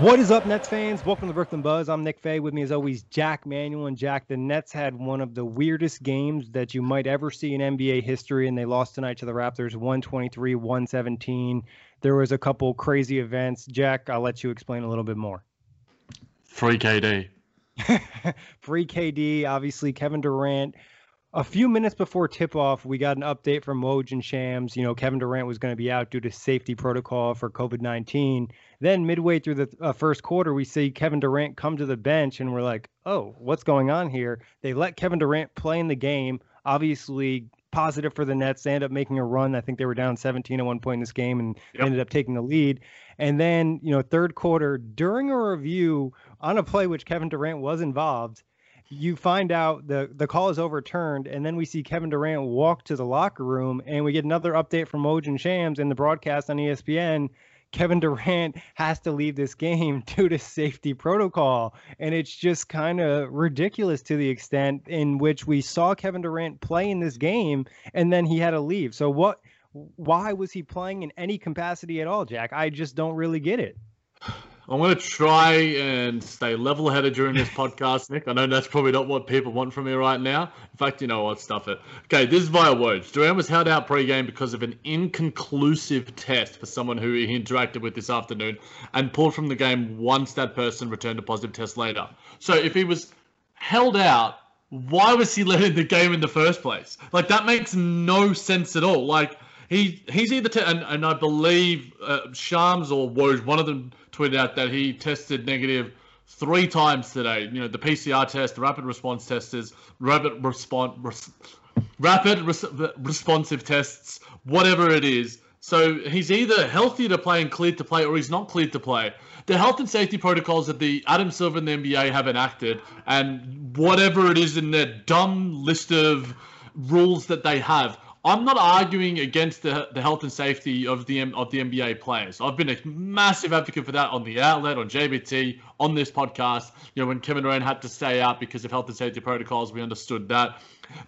What is up, Nets fans? Welcome to Brooklyn Buzz. I'm Nick Fay. With me, as always, Jack Manuel. And Jack, the Nets had one of the weirdest games that you might ever see in NBA history, and they lost tonight to the Raptors 123 117. There was a couple crazy events. Jack, I'll let you explain a little bit more. Free KD. Free KD, obviously, Kevin Durant. A few minutes before tip off, we got an update from Woj and Shams. You know, Kevin Durant was going to be out due to safety protocol for COVID 19. Then, midway through the uh, first quarter, we see Kevin Durant come to the bench, and we're like, oh, what's going on here? They let Kevin Durant play in the game. Obviously, positive for the Nets. They end up making a run. I think they were down 17 at one point in this game and yep. ended up taking the lead. And then, you know, third quarter, during a review on a play which Kevin Durant was involved, you find out the the call is overturned, and then we see Kevin Durant walk to the locker room, and we get another update from Woj and Shams in the broadcast on ESPN. Kevin Durant has to leave this game due to safety protocol. And it's just kind of ridiculous to the extent in which we saw Kevin Durant play in this game and then he had to leave. So, what, why was he playing in any capacity at all, Jack? I just don't really get it. I'm going to try and stay level headed during this podcast, Nick. I know that's probably not what people want from me right now. In fact, you know what? Stuff it. Okay, this is via Woj. Durant was held out pre-game because of an inconclusive test for someone who he interacted with this afternoon and pulled from the game once that person returned a positive test later. So if he was held out, why was he let in the game in the first place? Like, that makes no sense at all. Like, he he's either te- and, and I believe uh, Shams or Woj, one of them tweeted out that he tested negative three times today. You know, the PCR test, the rapid response testers, rapid response, res- rapid res- responsive tests, whatever it is. So he's either healthy to play and cleared to play, or he's not cleared to play. The health and safety protocols that the Adam Silver and the NBA have enacted, and whatever it is in their dumb list of rules that they have, I'm not arguing against the, the health and safety of the of the NBA players. I've been a massive advocate for that on the outlet, on JBT, on this podcast. You know, when Kevin Durant had to stay out because of health and safety protocols, we understood that.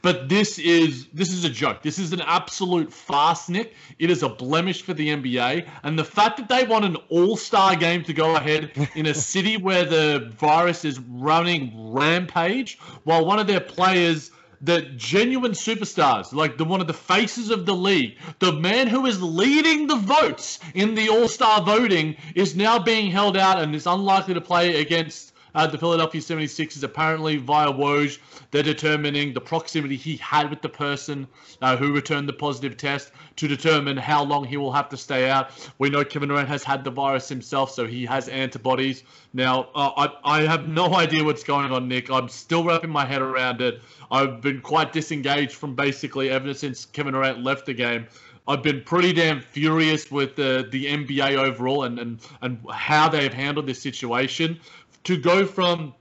But this is this is a joke. This is an absolute farce, Nick. It is a blemish for the NBA, and the fact that they want an All-Star game to go ahead in a city where the virus is running rampage, while one of their players the genuine superstars, like the one of the faces of the league, the man who is leading the votes in the All Star voting, is now being held out and is unlikely to play against uh, the Philadelphia 76ers. Apparently, via Woj, they're determining the proximity he had with the person uh, who returned the positive test to determine how long he will have to stay out. We know Kevin Durant has had the virus himself, so he has antibodies. Now, uh, I, I have no idea what's going on, Nick. I'm still wrapping my head around it. I've been quite disengaged from basically ever since Kevin Durant left the game. I've been pretty damn furious with the the NBA overall and, and, and how they've handled this situation. To go from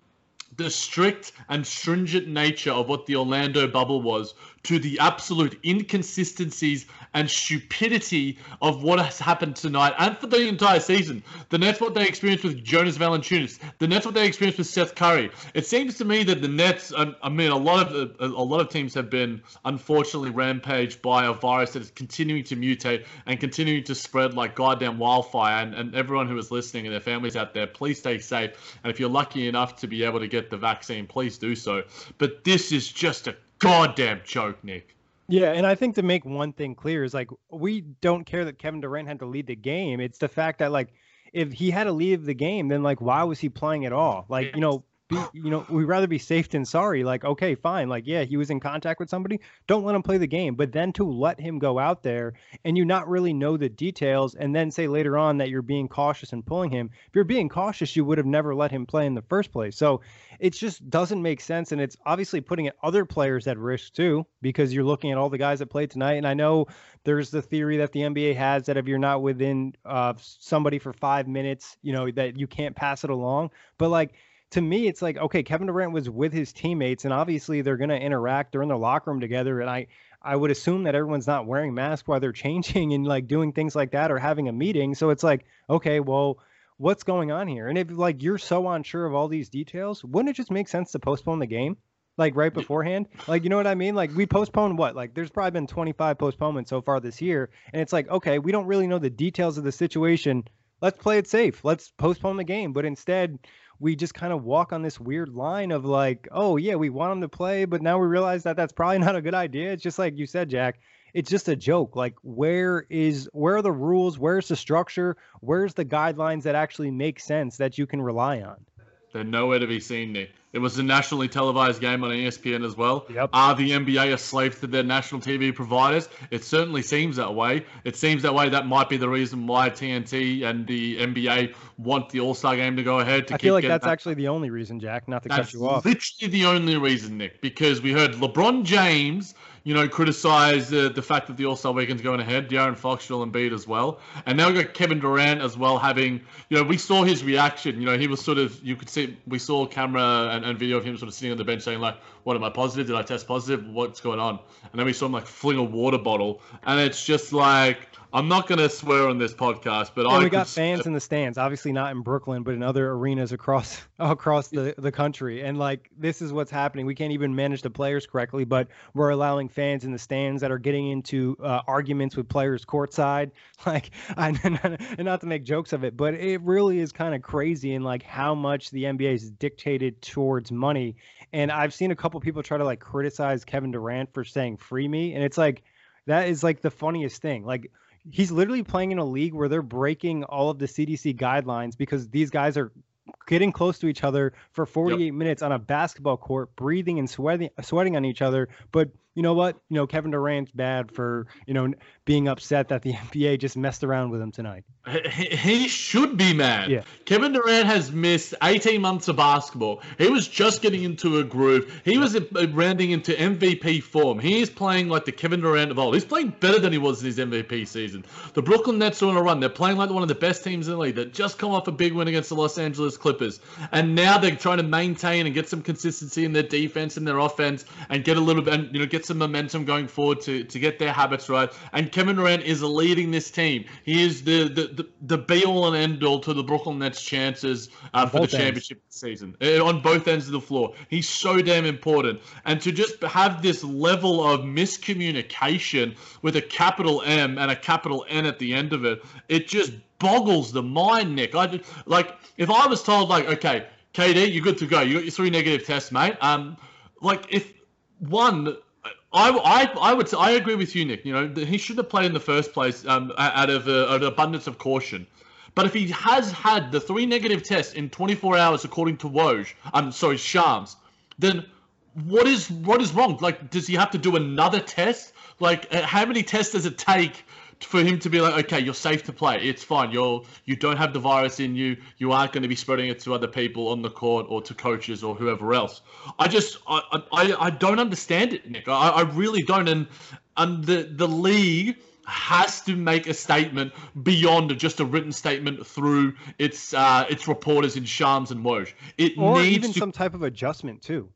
the strict and stringent nature of what the Orlando bubble was to the absolute inconsistencies and stupidity of what has happened tonight and for the entire season. The Nets, what they experienced with Jonas Valanciunas, the Nets, what they experienced with Seth Curry. It seems to me that the Nets, um, I mean, a lot of uh, a lot of teams have been unfortunately rampaged by a virus that is continuing to mutate and continuing to spread like goddamn wildfire. And, and everyone who is listening and their families out there, please stay safe. And if you're lucky enough to be able to get the vaccine, please do so. But this is just a goddamn joke, Nick. Yeah, and I think to make one thing clear is like we don't care that Kevin Durant had to lead the game. It's the fact that like if he had to leave the game, then like why was he playing at all? Like, you know, be, you know, we'd rather be safe than sorry. Like, okay, fine. Like, yeah, he was in contact with somebody. Don't let him play the game. But then to let him go out there and you not really know the details and then say later on that you're being cautious and pulling him. If you're being cautious, you would have never let him play in the first place. So it just doesn't make sense. And it's obviously putting other players at risk too, because you're looking at all the guys that played tonight. And I know there's the theory that the NBA has that if you're not within uh, somebody for five minutes, you know, that you can't pass it along. But like, to me, it's like, okay, Kevin Durant was with his teammates, and obviously they're going to interact. They're in the locker room together, and I, I would assume that everyone's not wearing masks while they're changing and like doing things like that or having a meeting. So it's like, okay, well, what's going on here? And if like you're so unsure of all these details, wouldn't it just make sense to postpone the game? Like right beforehand, like you know what I mean? Like we postponed what? Like there's probably been 25 postponements so far this year, and it's like okay, we don't really know the details of the situation. Let's play it safe. Let's postpone the game. But instead, we just kind of walk on this weird line of like, oh yeah, we want him to play, but now we realize that that's probably not a good idea. It's just like you said, Jack. It's just a joke. Like, where is where are the rules? Where's the structure? Where's the guidelines that actually make sense that you can rely on? They're nowhere to be seen, Nick. It was a nationally televised game on ESPN as well. Yep. Are the NBA a slave to their national TV providers? It certainly seems that way. It seems that way. That might be the reason why TNT and the NBA want the All Star game to go ahead. To I feel like that's that. actually the only reason, Jack. Not to that's cut you off. That's literally the only reason, Nick, because we heard LeBron James you know, criticize uh, the fact that the All Star weekend's going ahead. De'Aaron Fox, Joel Embiid as well, and now we've got Kevin Durant as well. Having, you know, we saw his reaction. You know, he was sort of, you could see, we saw camera and, and video of him sort of sitting on the bench saying like, "What am I positive? Did I test positive? What's going on?" And then we saw him like fling a water bottle, and it's just like I'm not going to swear on this podcast, but yeah, I we got fans in the stands. Obviously not in Brooklyn, but in other arenas across across the, the country. And like this is what's happening. We can't even manage the players correctly, but we're allowing fans in the stands that are getting into uh, arguments with players courtside. Like, and, and not to make jokes of it, but it really is kind of crazy in like how much the NBA is dictated towards money. And I've seen a couple people try to like criticize Kevin Durant for saying "free me," and it's like that is like the funniest thing. Like he's literally playing in a league where they're breaking all of the CDC guidelines because these guys are getting close to each other for 48 yep. minutes on a basketball court, breathing and sweating sweating on each other. But you know what? You know Kevin Durant's bad for you know being upset that the NBA just messed around with him tonight. He should be mad. Yeah. Kevin Durant has missed 18 months of basketball. He was just getting into a groove. He was uh, rounding into MVP form. He is playing like the Kevin Durant of old. He's playing better than he was in his MVP season. The Brooklyn Nets are on a run. They're playing like one of the best teams in the league. They just come off a big win against the Los Angeles Clippers, and now they're trying to maintain and get some consistency in their defense and their offense, and get a little bit, and you know, get some momentum going forward to to get their habits right. And Kevin Durant is leading this team. He is the the, the, the be all and end all to the Brooklyn Nets' chances uh, for the championship season uh, on both ends of the floor. He's so damn important. And to just have this level of miscommunication with a capital M and a capital N at the end of it, it just boggles the mind, Nick. I just, like if I was told like, okay, KD, you're good to go. You got your three negative tests, mate. Um, like if one I, I, I would I agree with you, Nick. You know he should have played in the first place um, out of uh, an abundance of caution. But if he has had the three negative tests in 24 hours, according to Woj, I'm sorry, Shams, then what is what is wrong? Like, does he have to do another test? Like, uh, how many tests does it take for him to be like, okay, you're safe to play. It's fine. You're you don't have the virus in you. You aren't going to be spreading it to other people on the court or to coaches or whoever else. I just I I, I don't understand it, Nick. I, I really don't. And and the the league has to make a statement beyond just a written statement through its uh, its reporters in Shams and Woj. It or needs even to some type of adjustment too.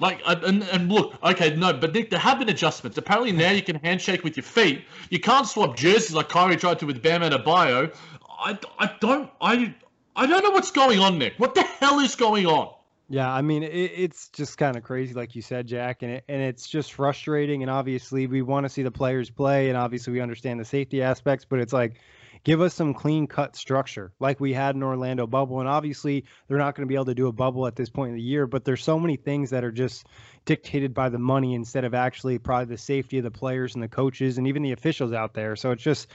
Like, and, and look, okay, no, but Nick, there have been adjustments. Apparently now you can handshake with your feet. You can't swap jerseys like Kyrie tried to with Bam Adebayo. I, I don't, I, I don't know what's going on, Nick. What the hell is going on? Yeah, I mean, it, it's just kind of crazy, like you said, Jack, and it, and it's just frustrating. And obviously, we want to see the players play, and obviously, we understand the safety aspects, but it's like, give us some clean cut structure, like we had in Orlando bubble. And obviously, they're not going to be able to do a bubble at this point in the year, but there's so many things that are just dictated by the money instead of actually probably the safety of the players and the coaches and even the officials out there. So it's just,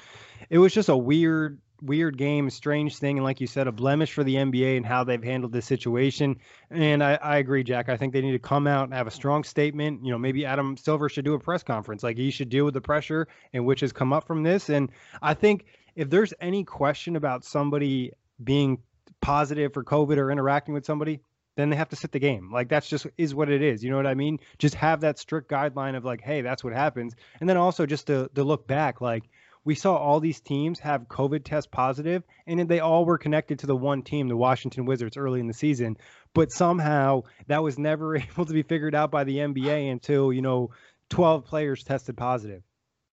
it was just a weird weird game, strange thing, and like you said, a blemish for the NBA and how they've handled this situation. And I, I agree, Jack. I think they need to come out and have a strong statement. You know, maybe Adam Silver should do a press conference. Like he should deal with the pressure and which has come up from this. And I think if there's any question about somebody being positive for COVID or interacting with somebody, then they have to sit the game. Like that's just is what it is. You know what I mean? Just have that strict guideline of like, hey, that's what happens. And then also just to to look back, like we saw all these teams have COVID test positive, and they all were connected to the one team, the Washington Wizards, early in the season. But somehow that was never able to be figured out by the NBA until you know 12 players tested positive.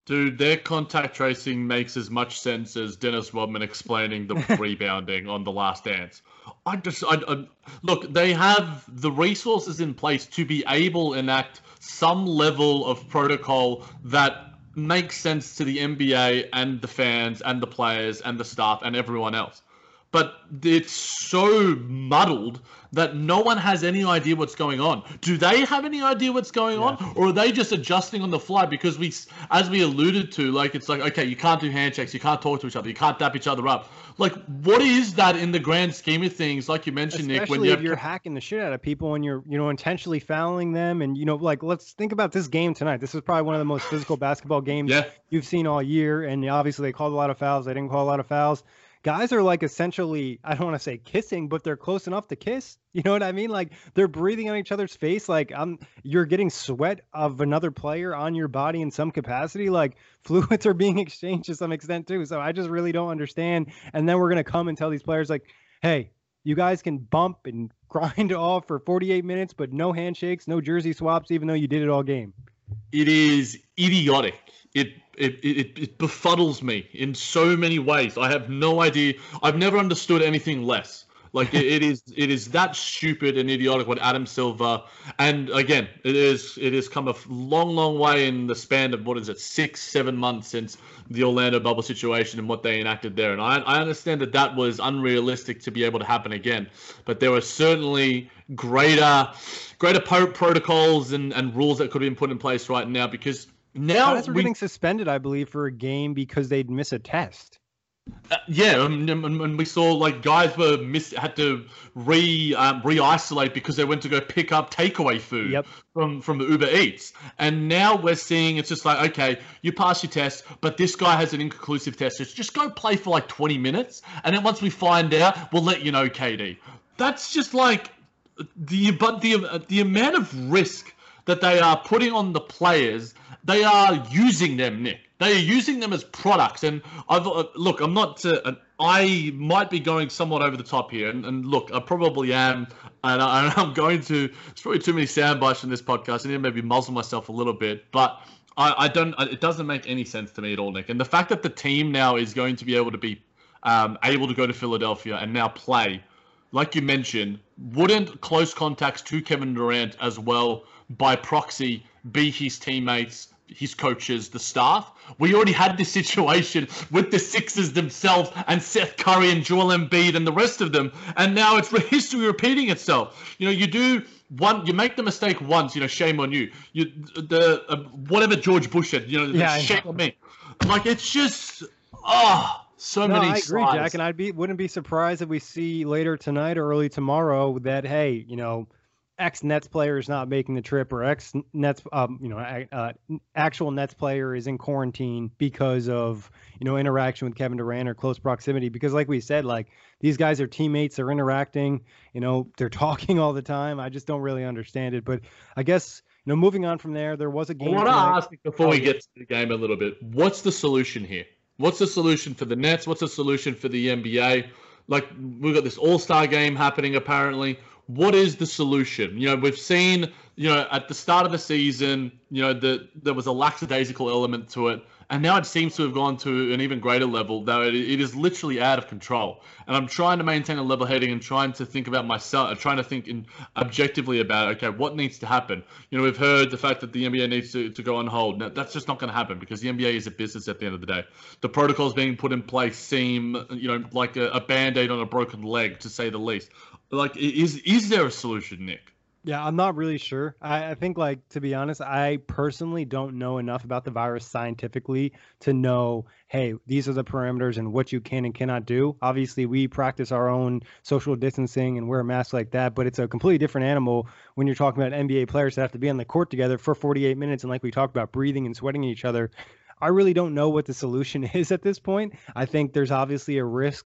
Dude, their contact tracing makes as much sense as Dennis Rodman explaining the rebounding on The Last Dance. I just, I, I, look, they have the resources in place to be able to enact some level of protocol that makes sense to the NBA and the fans and the players and the staff and everyone else. But it's so muddled that no one has any idea what's going on. Do they have any idea what's going yeah. on, or are they just adjusting on the fly? Because we, as we alluded to, like it's like okay, you can't do handshakes, you can't talk to each other, you can't dap each other up. Like, what is that in the grand scheme of things? Like you mentioned, Especially Nick, when you have... you're hacking the shit out of people and you're you know intentionally fouling them, and you know like let's think about this game tonight. This is probably one of the most physical basketball games yeah. you've seen all year, and obviously they called a lot of fouls. They didn't call a lot of fouls guys are like essentially i don't want to say kissing but they're close enough to kiss. You know what i mean? Like they're breathing on each other's face like i'm you're getting sweat of another player on your body in some capacity. Like fluids are being exchanged to some extent too. So i just really don't understand. And then we're going to come and tell these players like hey you guys can bump and grind off for 48 minutes but no handshakes no jersey swaps even though you did it all game. It is idiotic it it, it, it befuddles me in so many ways. I have no idea. I've never understood anything less. Like it, it is, it is that stupid and idiotic what Adam Silver, and again, it is, it has come a long, long way in the span of what is it, six, seven months since the Orlando bubble situation and what they enacted there. And I, I understand that that was unrealistic to be able to happen again, but there were certainly greater, greater protocols and, and rules that could have been put in place right now because now guys were we, getting suspended, I believe, for a game because they'd miss a test. Uh, yeah, and, and, we saw like guys were miss had to re um, re isolate because they went to go pick up takeaway food yep. from from the Uber Eats, and now we're seeing it's just like okay, you pass your test, but this guy has an inconclusive test. So just go play for like twenty minutes, and then once we find out, we'll let you know, KD. That's just like the but the the amount of risk that they are putting on the players they are using them, Nick. They are using them as products. And I've uh, look, I'm not. Uh, I might be going somewhat over the top here, and, and look, I probably am, and, I, am going to. It's probably too many sound bites in this podcast. I need maybe muzzle myself a little bit, but. I, I don't. It doesn't make any sense to me at all, Nick. And the fact that the team now is going to be able to be um, able to go to Philadelphia and now play, like you mentioned, wouldn't close contacts to Kevin Durant as well by proxy be his teammates his coaches, the staff. We already had this situation with the Sixers themselves and Seth Curry and Joel Embiid and the rest of them, and now it's history repeating itself. You know, you do one, you make the mistake once, you know, shame on you. You the uh, whatever George Bush said, you know, yeah, shame on me. Like it's just ah. Oh, So no, many. I agree, sides. Jack, and I'd be wouldn't be surprised if we see later tonight or early tomorrow that hey, you know, X Nets player is not making the trip, or X Nets, um, you know, uh, actual Nets player is in quarantine because of you know interaction with Kevin Durant or close proximity. Because like we said, like these guys are teammates, they're interacting, you know, they're talking all the time. I just don't really understand it, but I guess you know, moving on from there, there was a game. want to ask before Oh, we get to the game a little bit. What's the solution here? What's the solution for the Nets? What's the solution for the NBA? Like we've got this All Star game happening apparently. What is the solution? You know, we've seen, you know, at the start of the season, you know, that there was a lackadaisical element to it, and now it seems to have gone to an even greater level. Though it, it is literally out of control. And I'm trying to maintain a level heading and trying to think about myself, uh, trying to think in objectively about okay, what needs to happen. You know, we've heard the fact that the NBA needs to, to go on hold. Now, that's just not going to happen because the NBA is a business at the end of the day. The protocols being put in place seem, you know, like a, a band aid on a broken leg, to say the least. Like, is is there a solution, Nick? Yeah, I'm not really sure. I, I think, like, to be honest, I personally don't know enough about the virus scientifically to know, hey, these are the parameters and what you can and cannot do. Obviously, we practice our own social distancing and wear masks like that, but it's a completely different animal when you're talking about NBA players that have to be on the court together for 48 minutes and, like we talked about, breathing and sweating each other. I really don't know what the solution is at this point. I think there's obviously a risk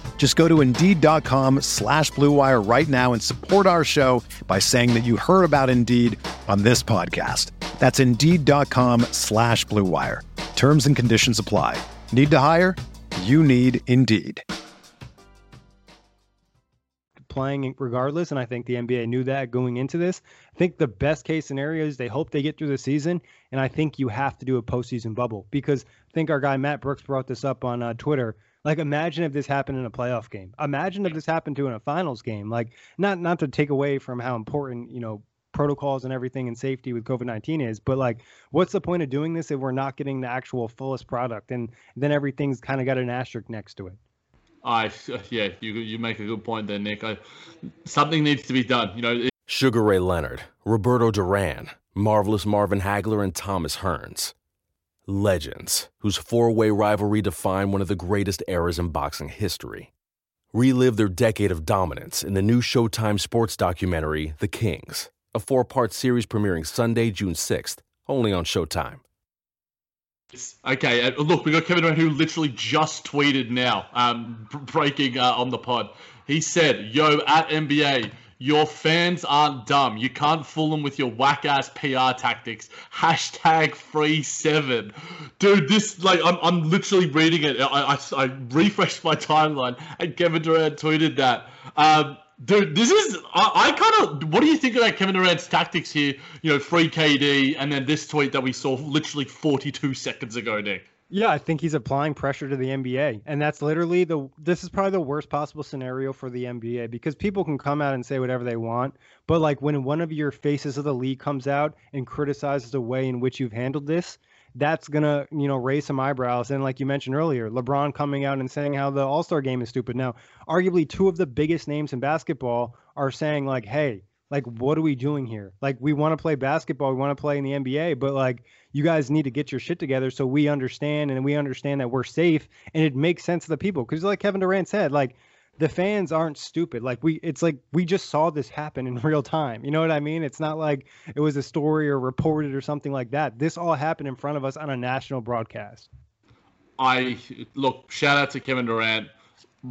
Just go to Indeed.com slash Blue Wire right now and support our show by saying that you heard about Indeed on this podcast. That's Indeed.com slash Blue Wire. Terms and conditions apply. Need to hire? You need Indeed. playing regardless. And I think the NBA knew that going into this. I think the best case scenario is they hope they get through the season. And I think you have to do a postseason bubble because I think our guy Matt Brooks brought this up on uh, Twitter. Like, imagine if this happened in a playoff game. Imagine if this happened to in a finals game. Like, not not to take away from how important you know protocols and everything and safety with COVID nineteen is, but like, what's the point of doing this if we're not getting the actual fullest product? And then everything's kind of got an asterisk next to it. I yeah, you you make a good point there, Nick. I, something needs to be done. You know, Sugar Ray Leonard, Roberto Duran, Marvelous Marvin Hagler, and Thomas Hearns. Legends, whose four way rivalry defined one of the greatest eras in boxing history. Relive their decade of dominance in the new Showtime sports documentary, The Kings, a four part series premiering Sunday, June 6th, only on Showtime. Okay, uh, look, we got Kevin Durant who literally just tweeted now, um, breaking uh, on the pod. He said, "Yo, at NBA, your fans aren't dumb. You can't fool them with your whack ass PR tactics." Hashtag free seven, dude. This like I'm, I'm literally reading it. I, I, I refreshed my timeline and Kevin Durant tweeted that. Um, Dude, this is I, I kind of. What do you think about Kevin Durant's tactics here? You know, free KD, and then this tweet that we saw literally 42 seconds ago, Nick. Yeah, I think he's applying pressure to the NBA. And that's literally the this is probably the worst possible scenario for the NBA because people can come out and say whatever they want, but like when one of your faces of the league comes out and criticizes the way in which you've handled this, that's going to, you know, raise some eyebrows and like you mentioned earlier, LeBron coming out and saying how the All-Star game is stupid. Now, arguably two of the biggest names in basketball are saying like, "Hey, like what are we doing here? Like we want to play basketball, we want to play in the NBA, but like you guys need to get your shit together so we understand and we understand that we're safe and it makes sense to the people because like Kevin Durant said, like the fans aren't stupid. Like we it's like we just saw this happen in real time. You know what I mean? It's not like it was a story or reported or something like that. This all happened in front of us on a national broadcast. I look, shout out to Kevin Durant.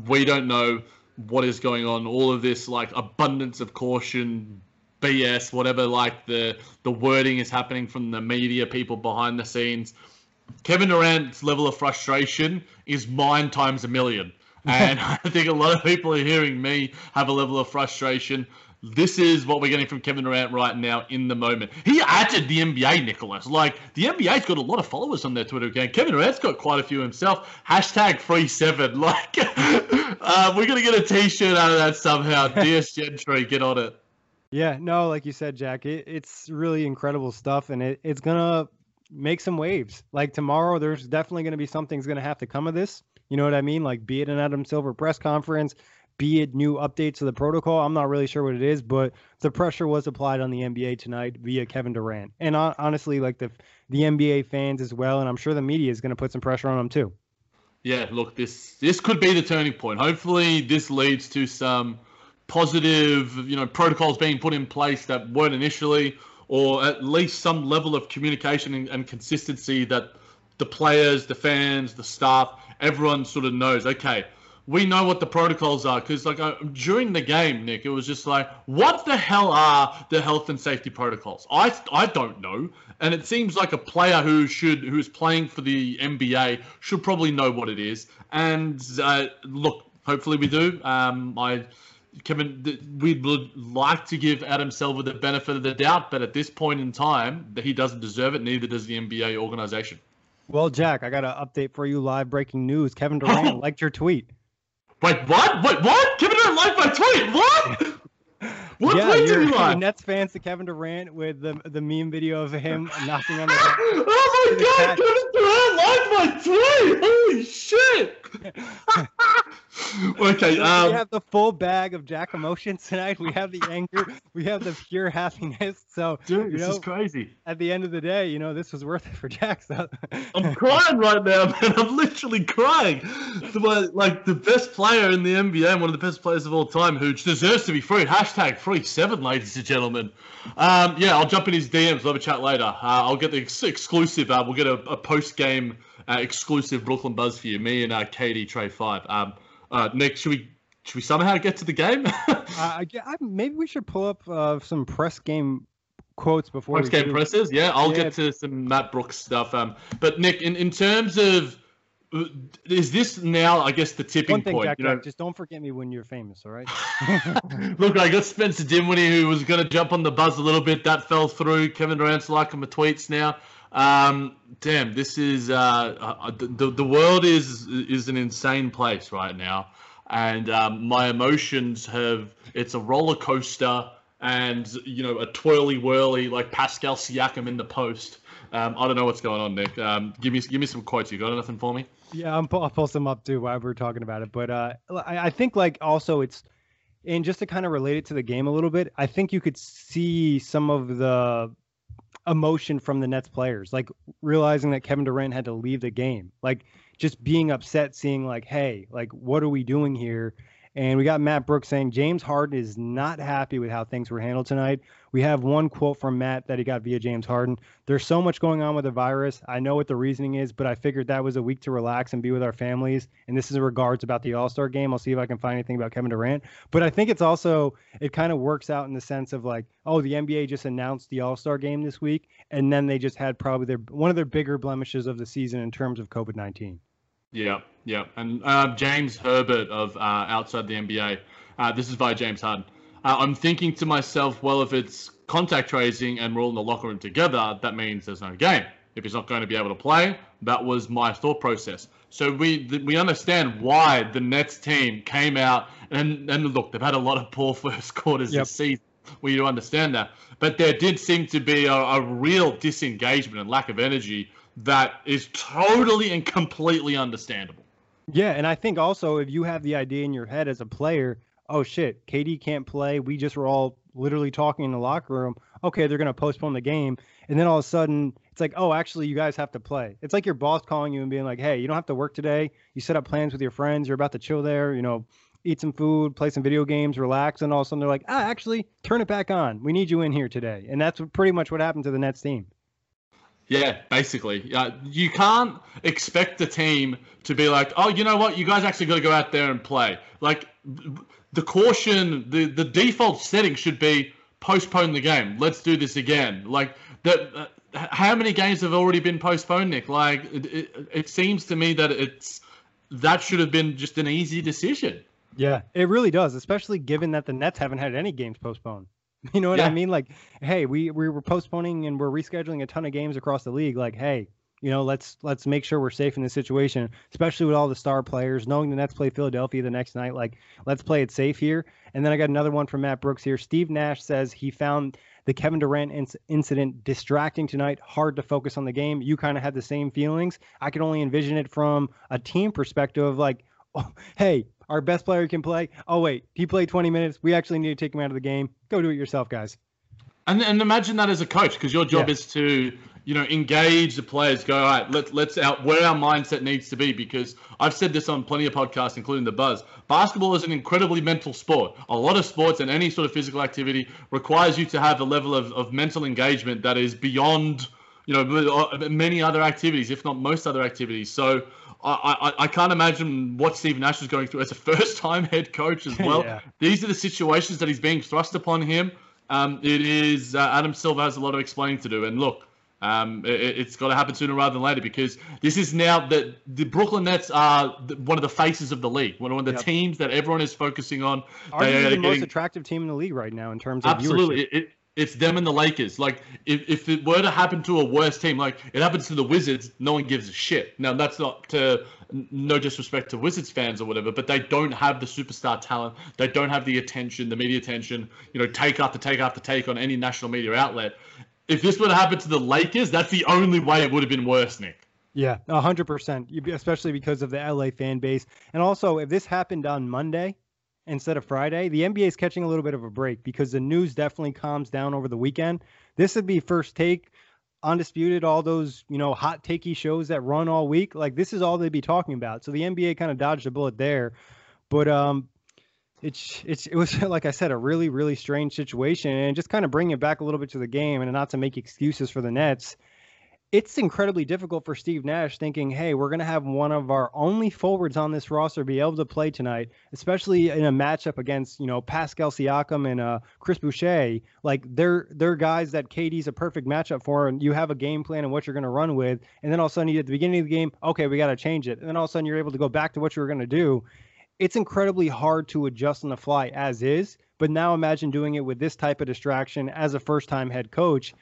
We don't know what is going on. All of this like abundance of caution BS, whatever like the the wording is happening from the media people behind the scenes. Kevin Durant's level of frustration is mine times a million. And I think a lot of people are hearing me have a level of frustration. This is what we're getting from Kevin Durant right now in the moment. He added the NBA, Nicholas. Like, the NBA's got a lot of followers on their Twitter account. Kevin Durant's got quite a few himself. Hashtag free seven. Like, uh, we're going to get a t shirt out of that somehow. DS Gentry, get on it. Yeah, no, like you said, Jack, it, it's really incredible stuff, and it, it's gonna make some waves. Like tomorrow, there's definitely gonna be something's gonna have to come of this. You know what I mean? Like, be it an Adam Silver press conference, be it new updates to the protocol. I'm not really sure what it is, but the pressure was applied on the NBA tonight via Kevin Durant, and uh, honestly, like the the NBA fans as well, and I'm sure the media is gonna put some pressure on them too. Yeah, look, this this could be the turning point. Hopefully, this leads to some positive, you know, protocols being put in place that weren't initially, or at least some level of communication and, and consistency that the players, the fans, the staff, everyone sort of knows. Okay, we know what the protocols are because, like, uh, during the game, Nick, it was just like, what the hell are the health and safety protocols? I I don't know, and it seems like a player who should who is playing for the NBA should probably know what it is. And uh, look, hopefully we do. Um, I Kevin, we would like to give Adam Silver the benefit of the doubt, but at this point in time, he doesn't deserve it. Neither does the NBA organization. Well, Jack, I got an update for you. Live breaking news: Kevin Durant liked your tweet. Wait, what? Wait, what? Kevin Durant liked my tweet. What? What yeah, tweet did you like? Nets fans to Kevin Durant with the the meme video of him knocking on the. oh my god, Kevin Durant liked my tweet! Holy shit! Okay, we um, have the full bag of Jack emotions tonight. We have the anger. We have the pure happiness. So, dude, this know, is crazy. at the end of the day, you know, this was worth it for Jack. So. I'm crying right now, man. I'm literally crying. The, like the best player in the NBA, one of the best players of all time, who deserves to be free. Hashtag free seven, ladies and gentlemen. Um, yeah, I'll jump in his DMs. We'll have a chat later. Uh, I'll get the ex- exclusive. Uh, we'll get a, a post game uh, exclusive Brooklyn Buzz for you. Me and uh, KD Trey Five. Um, uh, Nick, should we should we somehow get to the game? uh, I, I- maybe we should pull up uh, some press game quotes before press game do. presses, yeah. I'll Yeah. get to some Matt Brooks stuff. Um, but Nick, in, in terms of uh, is this now? I guess the tipping One thing, point. Jack, you know, just don't forget me when you're famous, all right? Look, I got Spencer Dinwiddie who was going to jump on the buzz a little bit. That fell through. Kevin Durant's liking my tweets now. Um, damn, this is uh, uh, the the world is is an insane place right now, and um, my emotions have it's a roller coaster and you know a twirly whirly like Pascal Siakam in the post. Um, I don't know what's going on, Nick. Um, give me give me some quotes. You got anything for me? Yeah, I'm, I'll post them up too while we're talking about it. But uh, I, I think like also it's, and just to kind of relate it to the game a little bit, I think you could see some of the emotion from the Nets players, like realizing that Kevin Durant had to leave the game, like just being upset, seeing like, hey, like what are we doing here? And we got Matt Brooks saying James Harden is not happy with how things were handled tonight. We have one quote from Matt that he got via James Harden. There's so much going on with the virus. I know what the reasoning is, but I figured that was a week to relax and be with our families. And this is regards about the All Star game. I'll see if I can find anything about Kevin Durant. But I think it's also it kind of works out in the sense of like, oh, the NBA just announced the All Star game this week, and then they just had probably their one of their bigger blemishes of the season in terms of COVID nineteen. Yeah, yeah. And uh, James Herbert of uh, Outside the NBA. Uh, this is by James Harden. Uh, I'm thinking to myself, well, if it's contact tracing and we're all in the locker room together, that means there's no game. If he's not going to be able to play, that was my thought process. So we th- we understand why the Nets team came out and and look, they've had a lot of poor first quarters Yep. this season. We do understand that, but there did seem to be a, a real disengagement and lack of energy that is totally and completely understandable. Yeah, and I think also if you have the idea in your head as a player, oh shit, KD can't play. We just were all literally talking in the locker room. Okay, they're gonna postpone the game, and then all of a sudden it's like, oh, actually, you guys have to play. It's like your boss calling you and being like, hey, you don't have to work today. You set up plans with your friends. You're about to chill there. You know, eat some food, play some video games, relax, and all of a sudden they're like, ah, actually, turn it back on. We need you in here today, and that's pretty much what happened to the Nets team. Yeah, basically. Uh, you can't expect the team to be like, oh, you know what? You guys actually got to go out there and play. Like, the caution, the, the default setting should be postpone the game. Let's do this again. Like that. Uh, how many games have already been postponed, Nick? Like it, it, it seems to me that it's that should have been just an easy decision. Yeah, it really does, especially given that the Nets haven't had any games postponed. You know what Yeah. I mean? Like, hey, we we were postponing and we're rescheduling a ton of games across the league. Like, hey, you know, let's let's make sure we're safe in this situation, especially with all the star players. Knowing the Nets play Philadelphia the next night, like, let's play it safe here. And then I got another one from Matt Brooks here. Steve Nash says he found the Kevin Durant inc- incident distracting tonight, hard to focus on the game. You kind of had the same feelings. I can only envision it from a team perspective, like, oh, hey, our best player can play. Oh wait, he played 20 minutes. We actually need to take him out of the game. Go do it yourself, guys. And and imagine that as a coach, because your job Yeah. is to you know engage the players. Go all right, let let's out where our mindset needs to be. Because I've said this on plenty of podcasts, including the Buzz. Basketball is an incredibly mental sport. A lot of sports and any sort of physical activity requires you to have a level of, of mental engagement that is beyond you know uh, many other activities, if not most other activities. So. I, I, I can't imagine what Steve Nash is going through as a first-time head coach as well. Yeah. These are the situations that he's being thrust upon him. Um, it is uh, Adam Silver has a lot of explaining to do, and look, um, it, it's got to happen sooner rather than later because this is now that the Brooklyn Nets are the, one of the faces of the league, one of the Yep. teams that everyone is focusing on. Arguably They are the most attractive team in the league right now in terms of Absolutely. viewership. It, it, it's them and the Lakers. Like, if, if it were to happen to a worse team, like it happens to the Wizards, no one gives a shit. Now, that's not to no disrespect to Wizards fans or whatever, but they don't have the superstar talent. They don't have the attention, the media attention, you know, take after take after take on any national media outlet. If this were to happen to the Lakers, that's the only way it would have been worse, Nick. Yeah, a hundred percent. Especially because of the LA fan base, and also if this happened on Monday instead of Friday, the NBA is catching a little bit of a break because the news definitely calms down over the weekend. This would be first take, undisputed, all those you know hot takey shows that run all week. Like this is all they'd be talking about. So the NBA kind of dodged a bullet there, but um. It's, it's it was like I said a really really strange situation and just kind of bringing it back a little bit to the game and not to make excuses for the Nets it's incredibly difficult for Steve Nash thinking, hey, we're going to have one of our only forwards on this roster be able to play tonight, especially in a matchup against, you know, Pascal Siakam and uh, Chris Boucher. Like they're they're guys that KD's a perfect matchup for, and you have a game plan and what you're going to run with, and then all of a sudden you at the beginning of the game, okay, we got to change it, and then all of a sudden you're able to go back to what you were going to do. It's incredibly hard to adjust on the fly as is, but now imagine doing it with this type of distraction as a first-time head coach.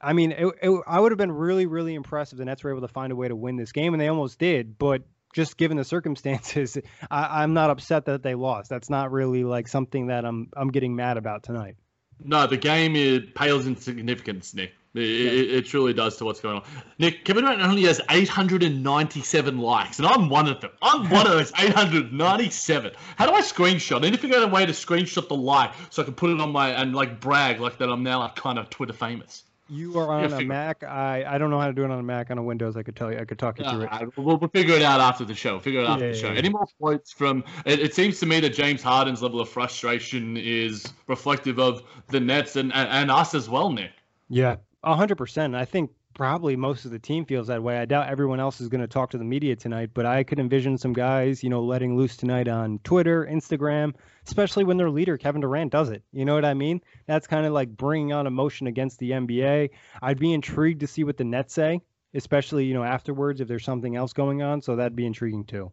I mean, it, it, I would have been really, really impressed if the Nets were able to find a way to win this game, and they almost did. But just given the circumstances, I, I'm not upset that they lost. That's not really like something that I'm I'm getting mad about tonight. No, the game it pales in significance, Nick. It, it, it truly does to what's going on. Nick, Kevin Durant only has 897 likes, and I'm one of them. I'm one of those 897. How do I screenshot? I need to figure out a way to screenshot the like so I can put it on my and like brag like that I'm now like kind of Twitter famous. You are on a figure- Mac. I, I don't know how to do it on a Mac. On a Windows, I could tell you. I could talk you through it. Uh, we'll, we'll figure it out after the show. Figure it out after Yeah, the show. yeah, Any more quotes from? It, it seems to me that James Harden's level of frustration is reflective of the Nets and and, and us as well, Nick. Yeah, a hundred percent. I think probably most of the team feels that way. I doubt everyone else is going to talk to the media tonight, but I could envision some guys, you know, letting loose tonight on Twitter, Instagram, especially when their leader Kevin Durant does it. You know what I mean? That's kind of like bringing on emotion against the NBA. I'd be intrigued to see what the Nets say, especially you know afterwards if there's something else going on. So that'd be intriguing too.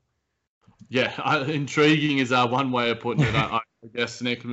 Yeah, uh, intriguing is uh, one way of putting it. I, I guess, Nick.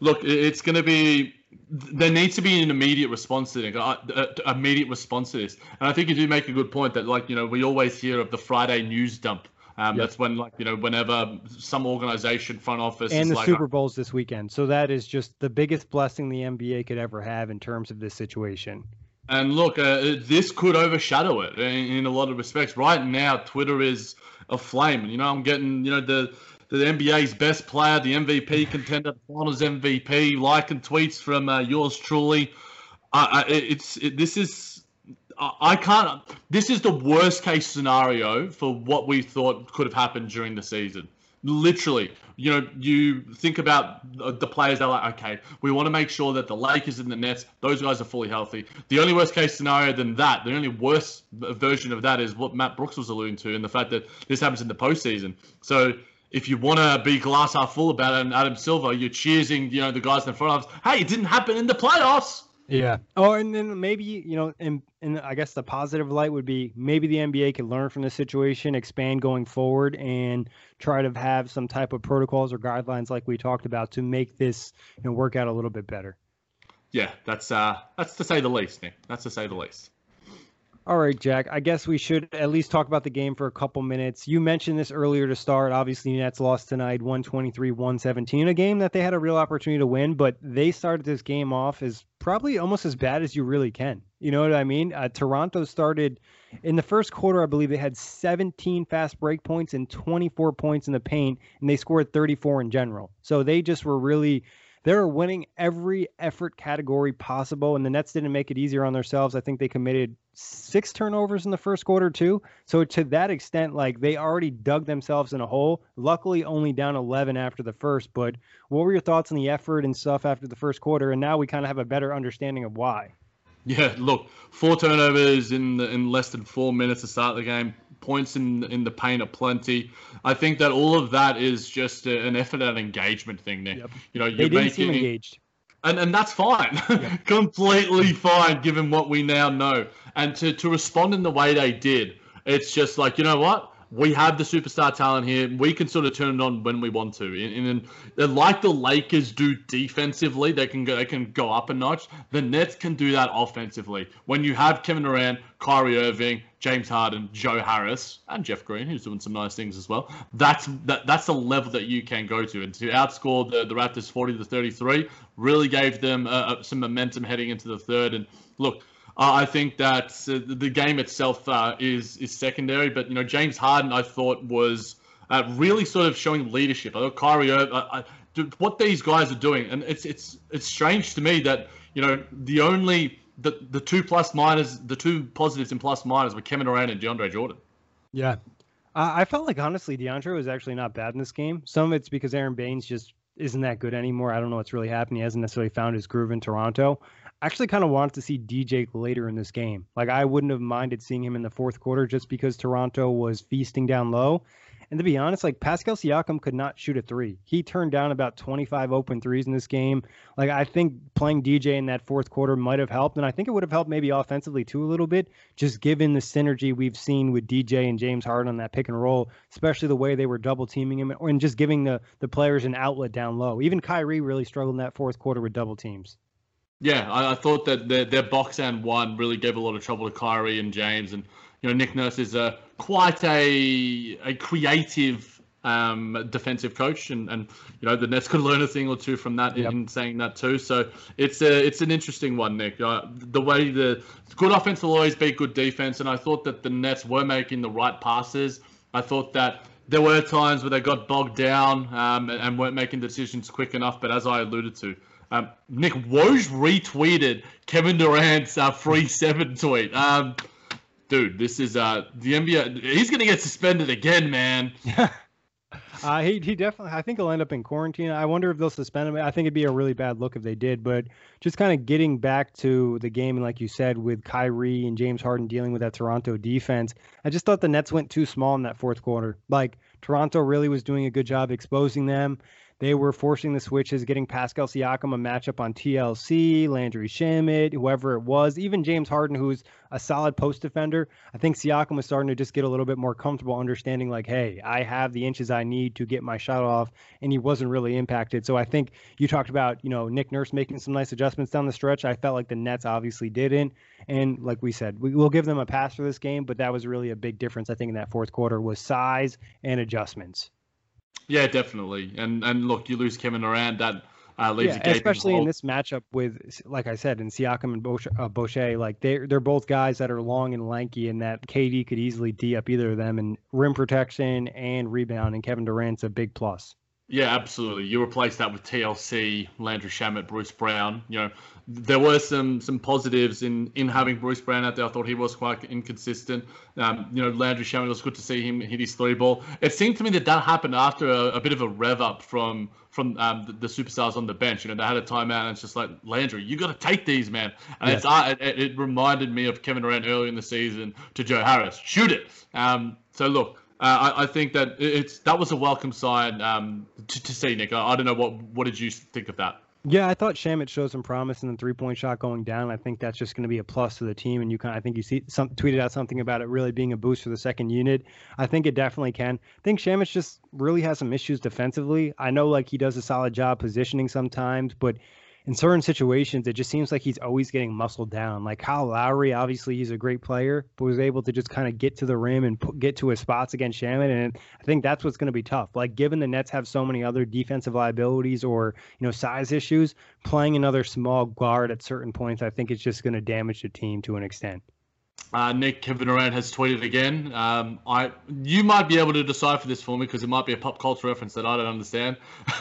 Look, it's going to be. There needs to be an immediate response to it. Uh, uh, immediate response to this, and I think you do make a good point that, like, you know, we always hear of the Friday news dump. Um, Yeah. That's when, like, you know, whenever some organization front office And is the like, Super Bowl's this weekend, so that is just the biggest blessing the NBA could ever have in terms of this situation. And look, uh, this could overshadow it in, in a lot of respects. Right now, Twitter is aflame. You know, I'm getting, you know, the the NBA's best player, the MVP contender, the Finals MVP, liking tweets from uh, yours truly. Uh, uh, it's it, this is I can't. This is the worst case scenario for what we thought could have happened during the season. Literally, you know, you think about the players. They're like, okay, we want to make sure that the Lakers and the Nets, those guys are fully healthy. The only worst case scenario than that, the only worst version of that is what Matt Brooks was alluding to, and the fact that this happens in the postseason. So if you want to be glass half full about it, and Adam Silver, you're cheering, you know, the guys in the front of, hey, it didn't happen in the playoffs. Yeah. Oh, and then maybe you know, and and I guess the positive light would be maybe the NBA can learn from the situation, expand going forward, and try to have some type of protocols or guidelines like we talked about to make this you know work out a little bit better. Yeah, that's uh, that's to say the least, Nick. That's to say the least. All right, Jack. I guess we should at least talk about the game for a couple minutes. You mentioned this earlier to start. Obviously, Nets lost tonight 123 117, a game that they had a real opportunity to win, but they started this game off as probably almost as bad as you really can. You know what I mean? Uh, Toronto started in the first quarter, I believe they had 17 fast break points and 24 points in the paint, and they scored 34 in general. So they just were really they were winning every effort category possible, and the Nets didn't make it easier on themselves. I think they committed six turnovers in the first quarter too. So to that extent, like they already dug themselves in a hole. Luckily, only down 11 after the first. But what were your thoughts on the effort and stuff after the first quarter? And now we kind of have a better understanding of why. Yeah, look, four turnovers in the, in less than four minutes to start the game points in in the paint are plenty. I think that all of that is just a, an effort and engagement thing, Nick. Yep. You know, you're they making seem engaged. And, and that's fine, yep. completely fine given what we now know. And to, to respond in the way they did, it's just like, you know what? we have the superstar talent here. We can sort of turn it on when we want to. And, and, like the Lakers do defensively, they can go they can go up a notch. The Nets can do that offensively. When you have Kevin Durant, Kyrie Irving, James Harden, Joe Harris, and Jeff Green, who's doing some nice things as well. That's that, that's the level that you can go to. And to outscore the, the Raptors 40 to 33 really gave them uh, uh some momentum heading into the third. And look, uh, I think that uh, the game itself uh, is is secondary, but you know James Harden I thought was uh, really sort of showing leadership. I thought Kyrie, uh, what these guys are doing, and it's it's it's strange to me that you know the only the the two plus the two positives in plus were Kevin Durant and DeAndre Jordan. Yeah, I felt like honestly DeAndre was actually not bad in this game. Some of it's because Aron Baynes just isn't that good anymore. I don't know what's really happening. He hasn't necessarily found his groove in Toronto I actually kind of wanted to see DJ later in this game. Like I wouldn't have minded seeing him in the fourth quarter just because Toronto was feasting down low. And to be honest, like Pascal Siakam could not shoot a three. He turned down about 25 open threes in this game. Like I think playing DJ in that fourth quarter might have helped, and I think it would have helped maybe offensively too a little bit, just given the synergy we've seen with DJ and James Harden on that pick and roll, especially the way they were double teaming him, and just giving the the players an outlet down low. Even Kyrie really struggled in that fourth quarter with double teams. Yeah, I, I, thought that their, their box and one really gave a lot of trouble to Kyrie and James, and you know Nick Nurse is a quite a a creative um, defensive coach, and, and you know the Nets could learn a thing or two from that yep. in saying that too. So it's a it's an interesting one, Nick. Uh, the way the good offense will always beat good defense, and I thought that the Nets were making the right passes. I thought that there were times where they got bogged down um, and, and weren't making decisions quick enough. But as I alluded to um, Nick Woj retweeted Kevin Durant's uh, free seven tweet. Um, dude, this is uh, the NBA. He's gonna get suspended again, man. uh, he he definitely. I think he'll end up in quarantine. I wonder if they'll suspend him. I think it'd be a really bad look if they did. But just kind of getting back to the game and like you said, with Kyrie and James Harden dealing with that Toronto defense, I just thought the Nets went too small in that fourth quarter. Like Toronto really was doing a good job exposing them. They were forcing the switches, getting Pascal Siakam a matchup on TLC, Landry Shamet, whoever it was, even James Harden, who's a solid post defender. I think Siakam was starting to just get a little bit more comfortable understanding, like, hey, I have the inches I need to get my shot off, and he wasn't really impacted. So I think you talked about, you know, Nick Nurse making some nice adjustments down the stretch. I felt like the Nets obviously didn't. And like we said, we will give them a pass for this game, but that was really a big difference, I think, in that fourth quarter was size and adjustments. Yeah, definitely. And and look, you lose Kevin Durant, that uh, leaves yeah, especially in this matchup with, like I said, in Siakam and Boucher, uh, Boucher, like they they're both guys that are long and lanky, and that KD could easily d up either of them, and rim protection and rebound, and Kevin Durant's a big plus. Yeah, absolutely. You replace that with TLC, Landry Shamet, Bruce Brown. You know, there were some some positives in in having Bruce Brown out there. I thought he was quite inconsistent. Um, you know, Landry Shamet was good to see him hit his three ball. It seemed to me that that happened after a, a bit of a rev up from from um, the, the, superstars on the bench. You know, they had a timeout, and it's just like Landry, you got to take these, man. And yes. it's it, it, reminded me of Kevin Durant early in the season to Joe Harris, shoot it. Um, so look Uh, I, I, think that it's that was a welcome sign um, to, to, see, Nick. I, I, don't know what what did you think of that? Yeah, I thought Shamet showed some promise in the three point shot going down. I think that's just going to be a plus to the team. And you kind, I think you see some tweeted out something about it really being a boost for the second unit. I think it definitely can. I think Shamet just really has some issues defensively. I know like he does a solid job positioning sometimes, but in certain situations, it just seems like he's always getting muscled down. Like Kyle Lowry, obviously he's a great player, but was able to just kind of get to the rim and put, get to his spots against Shamet. And I think that's what's going to be tough. Like given the Nets have so many other defensive liabilities or you know size issues, playing another small guard at certain points, I think it's just going to damage the team to an extent. Uh, Nick Kevin Durant has tweeted again. Um, I you might be able to decipher this for me because it might be a pop culture reference that I don't understand.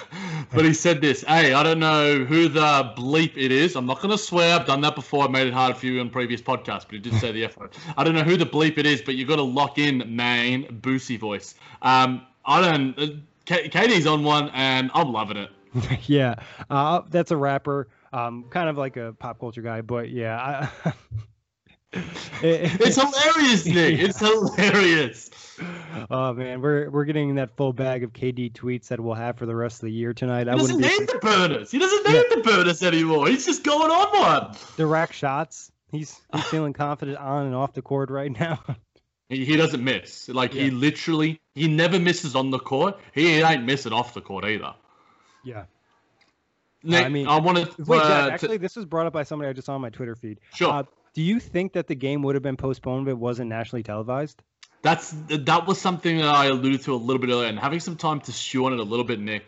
but he said this: "Hey, I don't know who the bleep it is. I'm not going to swear. I've done that before. I made it hard for you on previous podcasts, but he did say the F word. I don't know who the bleep it is, but you've got to lock in main Boosie voice. Um, I don't. Uh, KD's on one, and I'm loving it. yeah, uh, that's a rapper. Um, kind of like a pop culture guy, but yeah. I, it's hilarious, Nick. It's hilarious. Oh man, we're we're getting that full bag of KD tweets that we'll have for the rest of the year tonight. He I doesn't need the burners. He doesn't need yeah. the burners anymore. He's just going on one. The rack shots. He's he's feeling confident on and off the court right now. He, he doesn't miss. Like yeah. he literally he never misses on the court. He ain't missing off the court either. Yeah. Nick, I mean, I. Wait, uh, actually, to... this was brought up by somebody I just saw on my Twitter feed. Sure. Uh, do you think that the game would have been postponed if it wasn't nationally televised? That's that was something that I alluded to a little bit earlier, and having some time to stew on it a little bit, Nick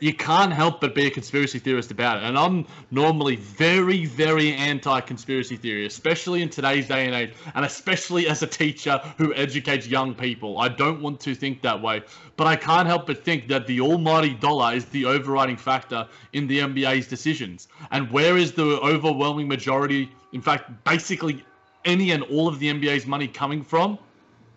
you can't help but be a conspiracy theorist about it. And I'm normally very, very anti conspiracy theory, especially in today's day and age, and especially as a teacher who educates young people. I don't want to think that way, but I can't help but think that the almighty dollar is the overriding factor in the NBA's decisions. And where is the overwhelming majority, in fact, basically any and all of the NBA's money coming from?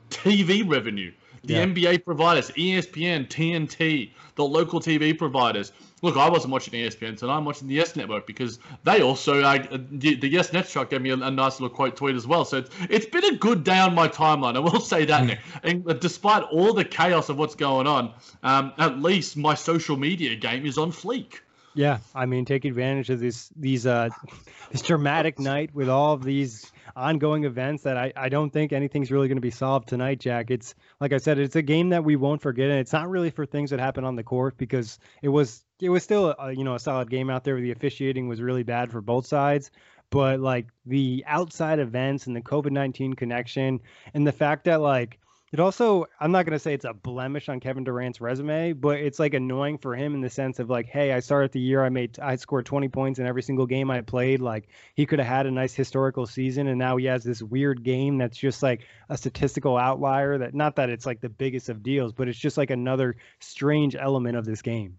TV revenue. The yeah. NBA providers, ESPN, TNT, the local TV providers. Look, I wasn't watching ESPN tonight. I'm watching the Yes Network because they also uh, the, the, Yes Net truck gave me a, a, nice little quote tweet as well. So it's, it's been a good day on my timeline. I will say that, Nick. And despite all the chaos of what's going on, um, at least my social media game is on fleek. Yeah, I mean, take advantage of this these uh this dramatic night with all of these ongoing events that I, I don't think anything's really going to be solved tonight, Jack. It's like I said, it's a game that we won't forget, and it's not really for things that happen on the court because it was it was still a, you know a solid game out there. The officiating was really bad for both sides, but like the outside events and the COVID nineteen connection and the fact that like it also, I'm not going to say it's a blemish on Kevin Durant's resume, but it's like annoying for him in the sense of like, hey, I started the year, I made, I scored 20 points in every single game I played. Like he could have had a nice historical season, and now he has this weird game that's just like a statistical outlier. That not that it's like the biggest of deals, but it's just like another strange element of this game.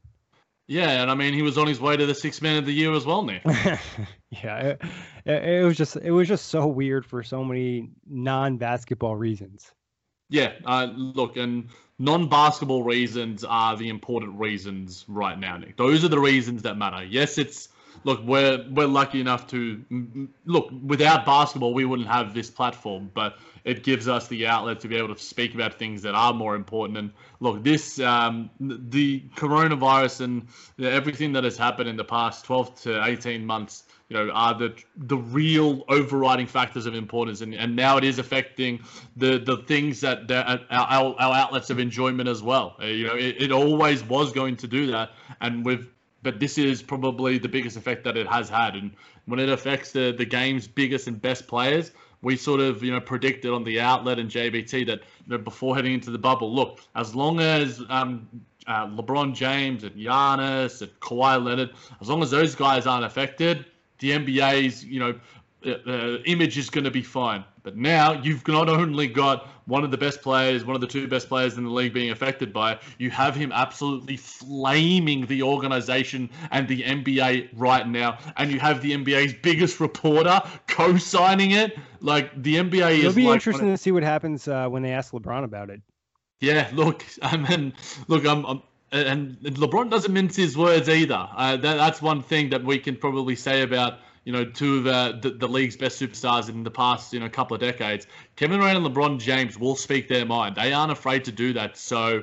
Yeah, and I mean he was on his way to the six man of the year as well, Nick. yeah, it, it was just it was just so weird for so many non basketball reasons. Yeah, uh, look, and non-basketball reasons are the important reasons right now, Nick. Those are the reasons that matter. Yes, it's look, we're we're lucky enough to look. Without basketball, we wouldn't have this platform, but it gives us the outlet to be able to speak about things that are more important. And look, this um, the coronavirus and everything that has happened in the past 12 to 18 months you know, are the the real overriding factors of importance, and, and now it is affecting the the things that our, our, our outlets of enjoyment as well. Uh, you know, it, it always was going to do that, and with but this is probably the biggest effect that it has had, and when it affects the the game's biggest and best players, we sort of you know predicted on the outlet and JBT that you know, before heading into the bubble, look, as long as um, uh, LeBron James and Giannis and Kawhi Leonard, as long as those guys aren't affected, the NBA's you know uh, uh, image is going to be fine. But now you've not only got one of the best players, one of the two best players in the league being affected by it, you have him absolutely flaming the organization and the NBA right now. And you have the NBA's biggest reporter co signing it. Like, the NBA It'll is. It'll be like interesting to see what happens uh, when they ask LeBron about it. Yeah, look, I mean, look, I'm, I'm and LeBron doesn't mince his words either. Uh, that, that's one thing that we can probably say about you know, two of the, the, the league's best superstars in the past, you know, couple of decades. Kevin Durant and LeBron James will speak their mind. They aren't afraid to do that. So,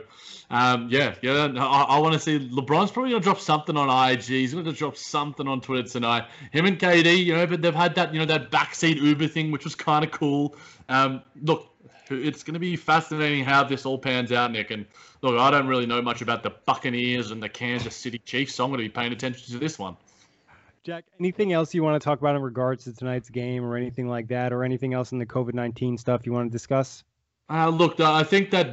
um, yeah, yeah, I, I want to see LeBron's probably gonna drop something on IG. He's gonna drop something on Twitter tonight. Him and KD, you know, but they've had that, you know, that backseat Uber thing, which was kind of cool. Um, look, it's going to be fascinating how this all pans out, Nick. And look, I don't really know much about the Buccaneers and the Kansas City Chiefs, so I'm going to be paying attention to this one. Jack, anything else you want to talk about in regards to tonight's game or anything like that, or anything else in the COVID 19 stuff you want to discuss? Uh, look, I think that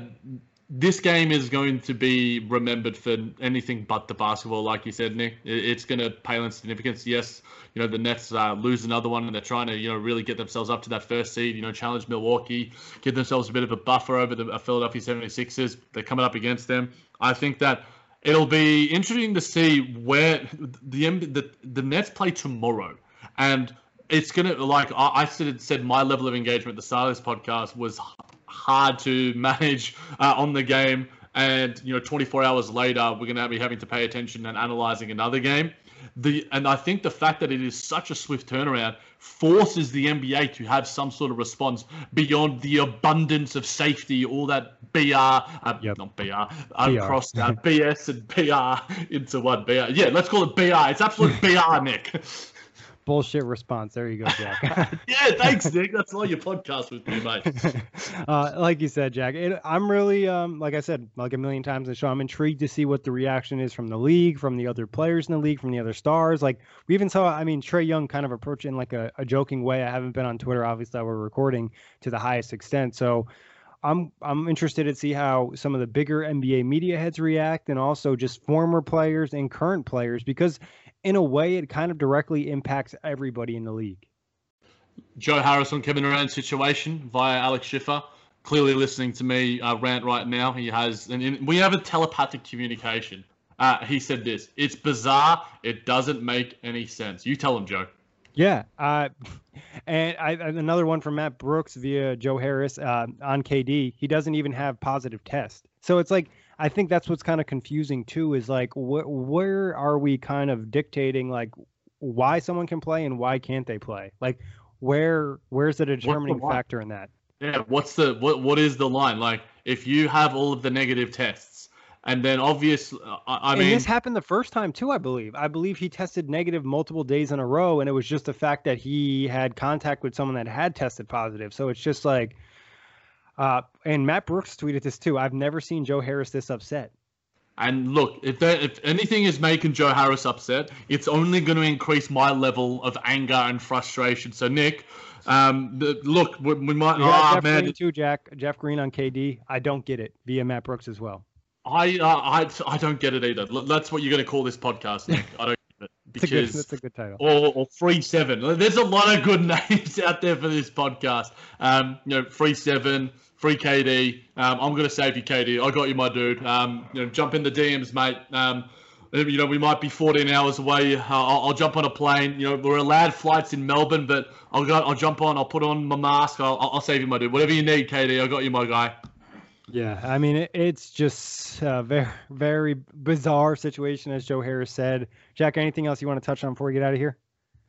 this game is going to be remembered for anything but the basketball, like you said, Nick. It's going to pale in significance. Yes, you know the Nets uh, lose another one, and they're trying to you know really get themselves up to that first seed. You know, challenge Milwaukee, give themselves a bit of a buffer over the uh, Philadelphia 76ers. They're coming up against them. I think that it'll be interesting to see where the the the Nets play tomorrow, and it's gonna like I I said said my level of engagement at the start of this podcast was hard to manage uh, on the game. And you know, 24 hours later, we're to be having to pay attention and analyzing another game. The and I think the fact that it is such a swift turnaround forces the NBA to have some sort of response beyond the abundance of safety, all that BR, uh, yep. not BR, uh, BS and BR into one BR. Yeah, let's call it BR. It's absolute BR, Nick bullshit response. There you go, Jack. yeah, thanks, Nick. That's all your podcast with me, mate. uh, like you said, Jack, it, I'm really, um, like I said, like a million times in the show, I'm intrigued to see what the reaction is from the league, from the other players in the league, from the other stars. Like we even saw, I mean, Trae Young kind of approaching like a, a joking way. I haven't been on Twitter, obviously, that we're recording to the highest extent. So I'm I'm interested to see how some of the bigger NBA media heads react, and also just former players and current players, because in a way, it kind of directly impacts everybody in the league. Joe Harris on Kevin Durant's situation via Alex Schiffer. Clearly listening to me uh, rant right now. He has, and we have a telepathic communication. Uh, he said this: "It's bizarre. It doesn't make any sense." You tell him, Joe. Yeah, uh, and I, another one from Matt Brooks via Joe Harris uh, on KD. He doesn't even have positive test, so it's like I think that's what's kind of confusing too. Is like wh- where are we kind of dictating like why someone can play and why can't they play? Like where where's the determining the factor in that? Yeah, what's the what what is the line? Like if you have all of the negative tests and then obviously I, I and mean this happened the first time too, I believe. I believe he tested negative multiple days in a row and it was just the fact that he had contact with someone that had tested positive. So it's just like uh, and Matt Brooks tweeted this too. I've never seen Joe Harris this upset. And look, if there, if anything is making Joe Harris upset, it's only going to increase my level of anger and frustration. So Nick, um, the, look, we, we might. Yeah, oh, Jeff man. Green too, Jack. Jeff Green on KD. I don't get it via Matt Brooks as well. I uh, I I don't get it either. That's what you're going to call this podcast, Nick. I don't get it because that's, a good, that's a good title. Or, or free seven. There's a lot of good names out there for this podcast. Um, you know, free seven free KD. Um, I'm going to save you, KD. I got you, my dude. Um, you know, jump in the DMs, mate. Um, you know, we might be 14 hours away. Uh, I'll, I'll, jump on a plane. You know, we're allowed flights in Melbourne, but I'll go. I'll jump on. I'll put on my mask. I'll, I'll save you, my dude. Whatever you need, KD. I got you, my guy. Yeah, I mean, it, it's just a very, very bizarre situation, as Joe Harris said. Jack, anything else you want to touch on before we get out of here?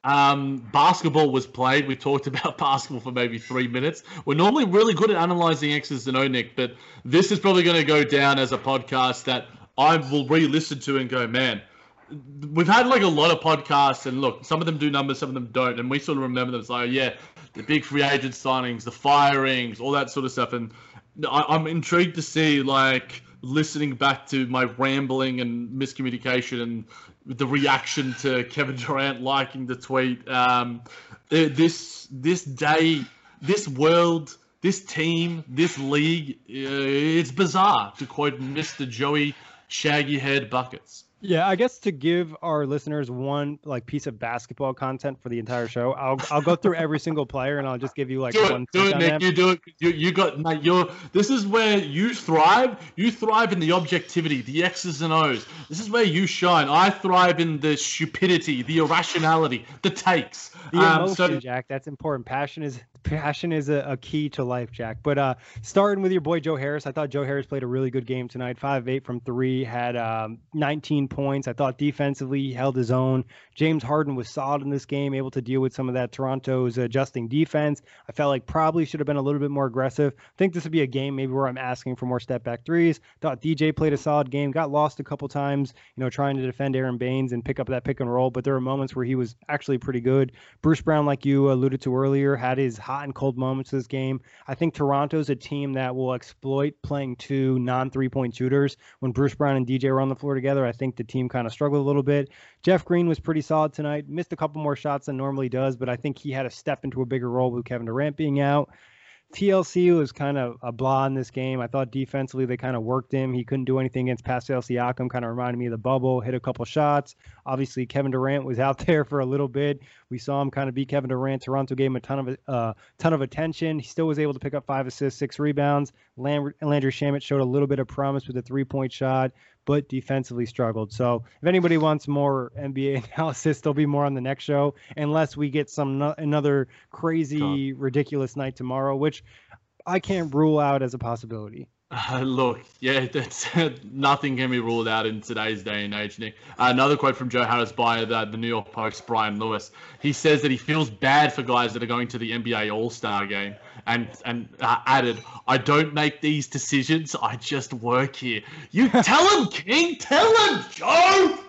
Um, basketball was played. We talked about basketball for maybe three minutes. We're normally really good at analyzing X's and O, Nick, but this is probably going to go down as a podcast that I will re-listen to and go, man. We've had like a lot of podcasts, and look, some of them do numbers, some of them don't, and we sort of remember them. It's like, yeah, the big free agent signings, the firings, all that sort of stuff, and I, I'm intrigued to see like listening back to my rambling and miscommunication and the reaction to Kevin Durant liking the tweet. Um, this this day, this world, this team, this league, uh, it's bizarre to quote Mr. Joey Shaggy Head Buckets. Yeah, I guess to give our listeners one like piece of basketball content for the entire show, I'll I'll go through every single player and I'll just give you like do one. It, do it, Nick. Them. You do it. You you got mate. You're this is where you thrive. You thrive in the objectivity, the X's and O's. This is where you shine. I thrive in the stupidity, the irrationality, the takes. The um, emotion, so, Jack. That's important. Passion is passion is a, a, key to life, Jack. But uh, starting with your boy Joe Harris, I thought Joe Harris played a really good game tonight. Five eight from three, had um, 19 15 points. I thought defensively he held his own. James Harden was solid in this game, able to deal with some of that Toronto's adjusting defense. I felt like probably should have been a little bit more aggressive. I think this would be a game maybe where I'm asking for more step back threes. Thought DJ played a solid game, got lost a couple times, you know, trying to defend Aron Baynes and pick up that pick and roll, but there were moments where he was actually pretty good. Bruce Brown, like you alluded to earlier, had his hot and cold moments this game. I think Toronto's a team that will exploit playing two non three point shooters. When Bruce Brown and DJ were on the floor together, I think the team kind of struggled a little bit. Jeff Green was pretty solid tonight, missed a couple more shots than normally does, but I think he had to step into a bigger role with Kevin Durant being out. TLC was kind of a blah in this game. I thought defensively they kind of worked him. He couldn't do anything against Pascal Siakam. Kind of reminded me of the bubble. Hit a couple shots. Obviously Kevin Durant was out there for a little bit. We saw him kind of beat Kevin Durant. Toronto gave him a ton of uh, ton of attention. He still was able to pick up five assists, six rebounds. Landry, Landry Shamet showed a little bit of promise with a three point shot but defensively struggled. So if anybody wants more NBA analysis, there'll be more on the next show, unless we get some another crazy, ridiculous night tomorrow, which I can't rule out as a possibility. Uh, look, yeah, that's nothing can be ruled out in today's day and age, Nick. Uh, another quote from Joe Harris by the, the New York Post, Brian Lewis. He says that he feels bad for guys that are going to the NBA All Star game, and and uh, added, "I don't make these decisions. I just work here." You tell him, King. Tell him, Joe.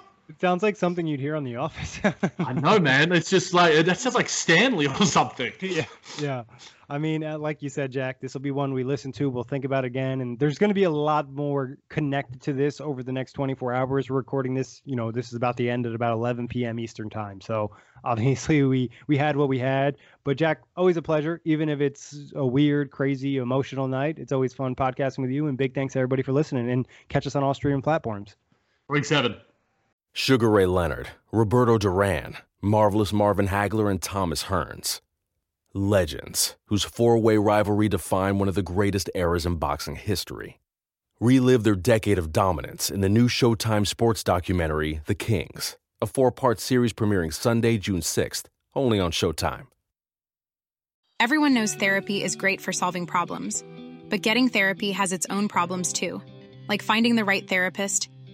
Sounds like something you'd hear on The Office. I know, man. It's just like that sounds like Stanley or something. Yeah, yeah. I mean, uh, like you said, Jack, this will be one we listen to. We'll think about again, and there's going to be a lot more connected to this over the next 24 hours. We're recording this. You know, this is about the end at about 11 p.m. Eastern time. So obviously, we we had what we had. But Jack, always a pleasure, even if it's a weird, crazy, emotional night. It's always fun podcasting with you. And big thanks to everybody for listening. And catch us on all streaming platforms. Week seven. Sugar Ray Leonard, Roberto Duran, Marvelous Marvin Hagler, and Thomas Hearns legends whose four way rivalry defined one of the greatest eras in boxing history. Relive their decade of dominance in the new Showtime sports documentary, The Kings, a four part series premiering Sunday, June 6th, only on Showtime. Everyone knows therapy is great for solving problems, but getting therapy has its own problems too, like finding the right therapist,